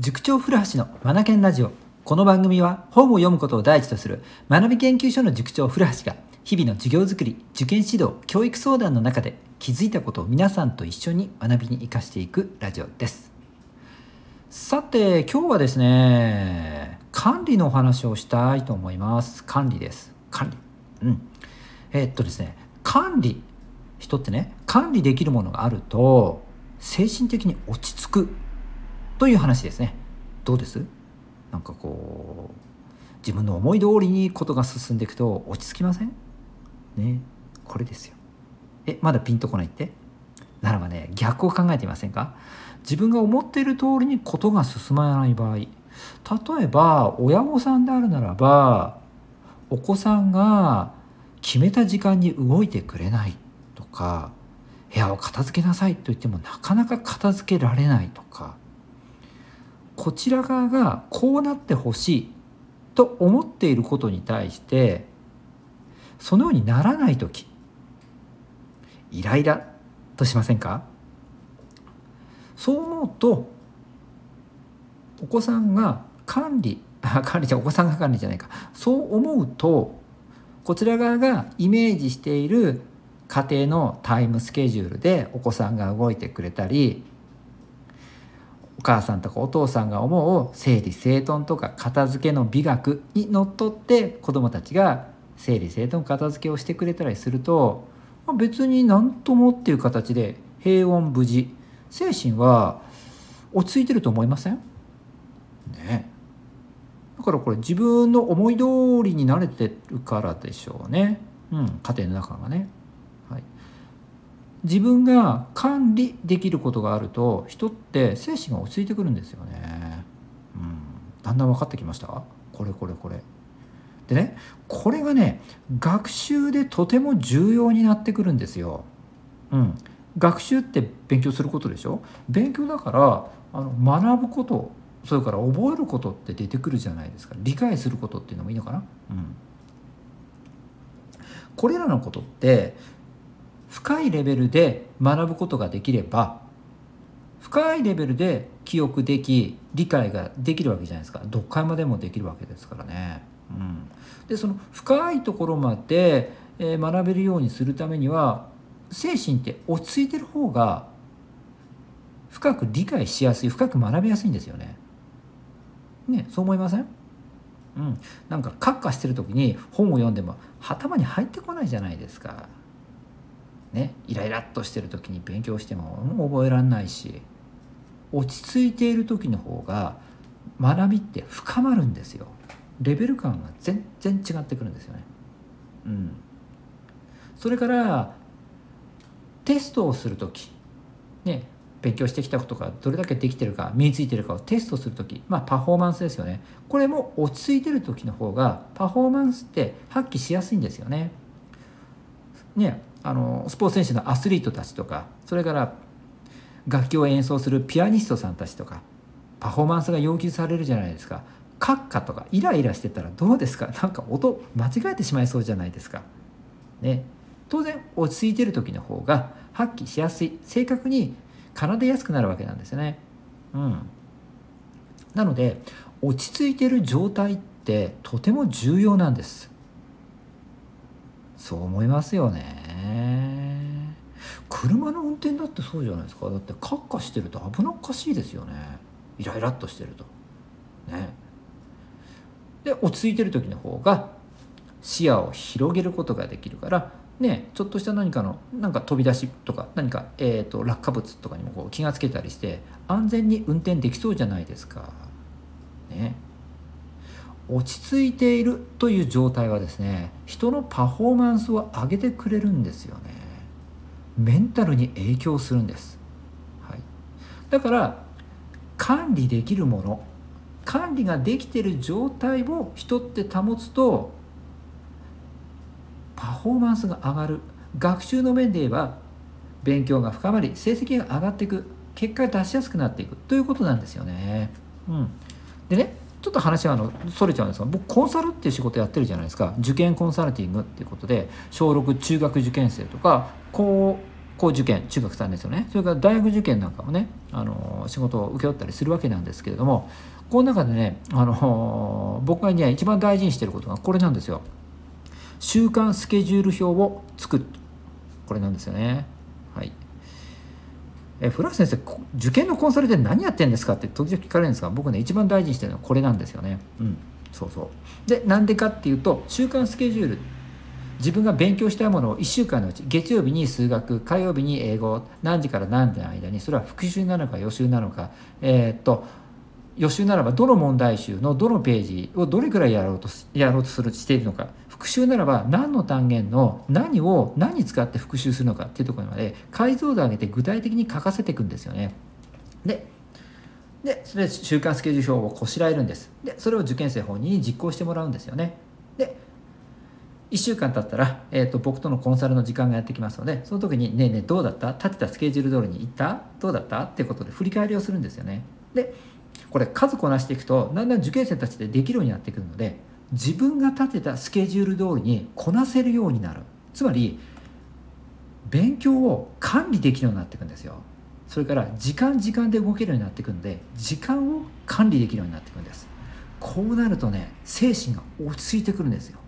塾長古橋のマナケンラジオ。この番組は本を読むことを第一とする学び研究所の塾長古橋が日々の授業づくり受験指導教育相談の中で気づいたことを皆さんと一緒に学びに生かしていくラジオです。さて今日はですね管理のお話をしたいと思います。管理です。管理。うん。えー、っとですね管理。人ってね管理できるものがあると精神的に落ち着く。という話ですね。どうです？なんかこう自分の思い通りにことが進んでいくと落ち着きません？ねこれですよ。えまだピンとこないって？ならばね逆を考えてみませんか？自分が思っている通りにことが進まない場合例えば親御さんであるならばお子さんが決めた時間に動いてくれないとか部屋を片付けなさいと言ってもなかなか片付けられないとかこちら側がこうなってほしいと思っていることに対してそのようにならない時イライラとしませんか？そう思うとお子さんが管理管理じゃお子さんが管理じゃないか。そう思うとこちら側がイメージしている家庭のタイムスケジュールでお子さんが動いてくれたりお母さんとかお父さんが思う整理整頓とか片付けの美学にのっとって子どもたちが整理整頓片付けをしてくれたりすると、ま、別に何ともっていう形で平穏無事精神は落ち着いてると思いません？ね。だからこれ自分の思い通りに慣れてるからでしょうね、うん、家庭の中がね。自分が管理できることがあると人って精神が落ち着いてくるんですよね。うん、だんだん分かってきました？これこれこれ。でねこれがね学習でとても重要になってくるんですよ。うん、学習って勉強することでしょ？勉強だからあの学ぶことそれから覚えることって出てくるじゃないですか。理解することっていうのもいいのかな、うん、これらのことって深いレベルで学ぶことができれば深いレベルで記憶でき理解ができるわけじゃないですか読解までもできるわけですからね。うん、でその深いところまで、え学べるようにするためには精神って落ち着いてる方が深く理解しやすい深く学びやすいんですよね。ねそう思いません？うん、なんかカッカしてる時に本を読んでも頭に入ってこないじゃないですか。ねイライラっとしてる時に勉強しても覚えられないし落ち着いている時の方が学びって深まるんですよ。レベル感が全然違ってくるんですよね。うん。それからテストをする時ね勉強してきたことがどれだけできてるか身についてるかをテストする時まあパフォーマンスですよね。これも落ち着いてる時の方がパフォーマンスって発揮しやすいんですよね。ね。あのスポーツ選手のアスリートたちとかそれから楽器を演奏するピアニストさんたちとかパフォーマンスが要求されるじゃないですか閣下とかイライラしてたらどうですか？なんか音間違えてしまいそうじゃないですか。ね、当然落ち着いてる時の方が発揮しやすい正確に奏でやすくなるわけなんですよね。うん、なので落ち着いてる状態ってとても重要なんです。そう思いますよね車の運転だってそうじゃないですか。だってカッカしてると危なっかしいですよね。イライラっとしてると。ね。で落ち着いてる時の方が視野を広げることができるから。ねちょっとした何かのなんか飛び出しとか何か、えーと、落下物とかにもこう気がつけたりして安全に運転できそうじゃないですか。ね。落ち着いているという状態はですね人のパフォーマンスを上げてくれるんですよね。メンタルに影響するんです、はい、だから管理できるもの管理ができている状態を人って保つとパフォーマンスが上がる。学習の面で言えば勉強が深まり成績が上がっていく。結果が出しやすくなっていく。ということなんですよね。うん、でねちょっと話はあのそれちゃうんですが僕コンサルっていう仕事やってるじゃないですか。受験コンサルティングっていうことで小6中学受験生とか高高受験中学3年生のね。それから大学受験なんかもねあの仕事を請け負ったりするわけなんですけれどもこの中でねあの僕がね一番大事にしてることがこれなんですよ。週間スケジュール表を作る。これなんですよね。え古橋先生受験のコンサルで何やってんですかって時々聞かれるんですが僕ね一番大事にしてるのはこれなんですよね。うんそうそう。でなんでかっていうと週間スケジュール。自分が勉強したいものを1週間のうち月曜日に数学火曜日に英語何時から何時の間にそれは復習なのか予習なのか。えー、っと予習ならばどの問題集のどのページをどれくらいやろうとやろうとするしているのか。復習ならば何の単元の何を何使って復習するのかっていうところまで解像度を上げて具体的に書かせていくんですよね。ででそれで週間スケジュール表をこしらえるんです。でそれを受験生本人に実行してもらうんですよね。で1週間経ったら、えーと、僕とのコンサルの時間がやってきますのでその時に「ねえねえどうだった？立てたスケジュール通りに行った？どうだった?」っていうことで振り返りをするんですよね。でこれ数こなしていくとだんだん受験生たちでできるようになってくるので自分が立てたスケジュール通りにこなせるようになる。つまり勉強を管理できるようになっていくんですよ。それから時間時間で動けるようになっていくんで時間を管理できるようになっていくんです。こうなるとね精神が落ち着いてくるんですよ。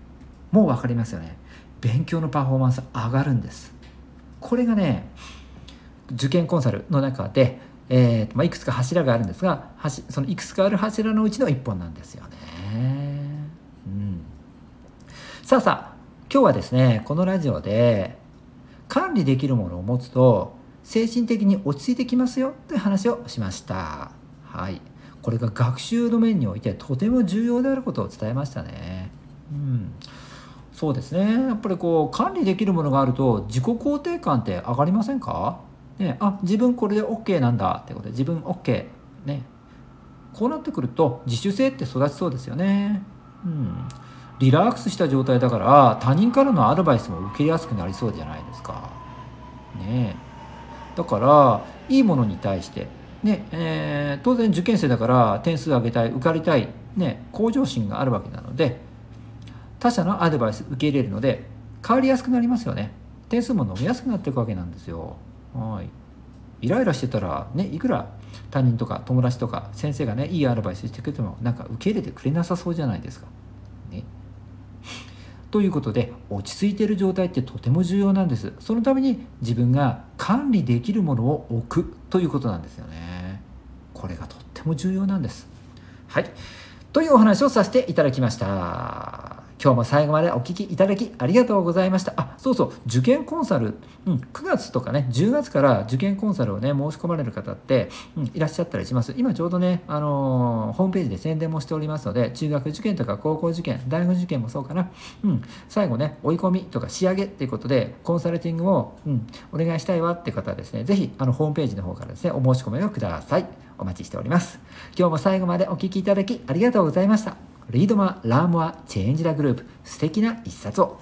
もう分かりますよね。勉強のパフォーマンス上がるんです。これがね受験コンサルの中で、えーまあ、いくつか柱があるんですがそのいくつかある柱のうちの1本なんですよね、さあさあ今日はですねこのラジオで管理できるものを持つと精神的に落ち着いてきますよという話をしました。はい。これが学習の面においてとても重要であることを伝えましたね。うん。そうですね。やっぱりこう管理できるものがあると自己肯定感って上がりませんか？ね、あ自分これで OK なんだってことで自分 OK ねこうなってくると自主性って育ちそうですよねうんリラックスした状態だから他人からのアドバイスも受けやすくなりそうじゃないですか。ねだからいいものに対してねえー、当然受験生だから点数上げたい受かりたい、ね、向上心があるわけなので他者のアドバイス受け入れるので変わりやすくなりますよね。点数も伸びやすくなっていくわけなんですよ。はい。イライラしてたらねいくら他人とか友達とか先生がねいいアドバイスしてくれてもなんか受け入れてくれなさそうじゃないですか。ということで落ち着いている状態ってとても重要なんです。そのために自分が管理できるものを置くということなんですよね。これがとっても重要なんです。はい。というお話をさせていただきました。今日も最後までお聴きいただきありがとうございました。あ、そうそう、受験コンサル、うん、9月とかね、10月から受験コンサルをね、申し込まれる方って、うん、いらっしゃったりします。今ちょうどね、あのー、ホームページで宣伝もしておりますので、中学受験とか高校受験、大学受験もそうかな、うん、最後ね、追い込みとか仕上げっていうことで、コンサルティングを、うん、お願いしたいわって方はですね、ぜひ、あの、ホームページの方からですね、お申し込みをください。お待ちしております。今日も最後までお聴きいただきありがとうございました。リードマー、ラームは、チェンジラグループ、素敵な一冊を。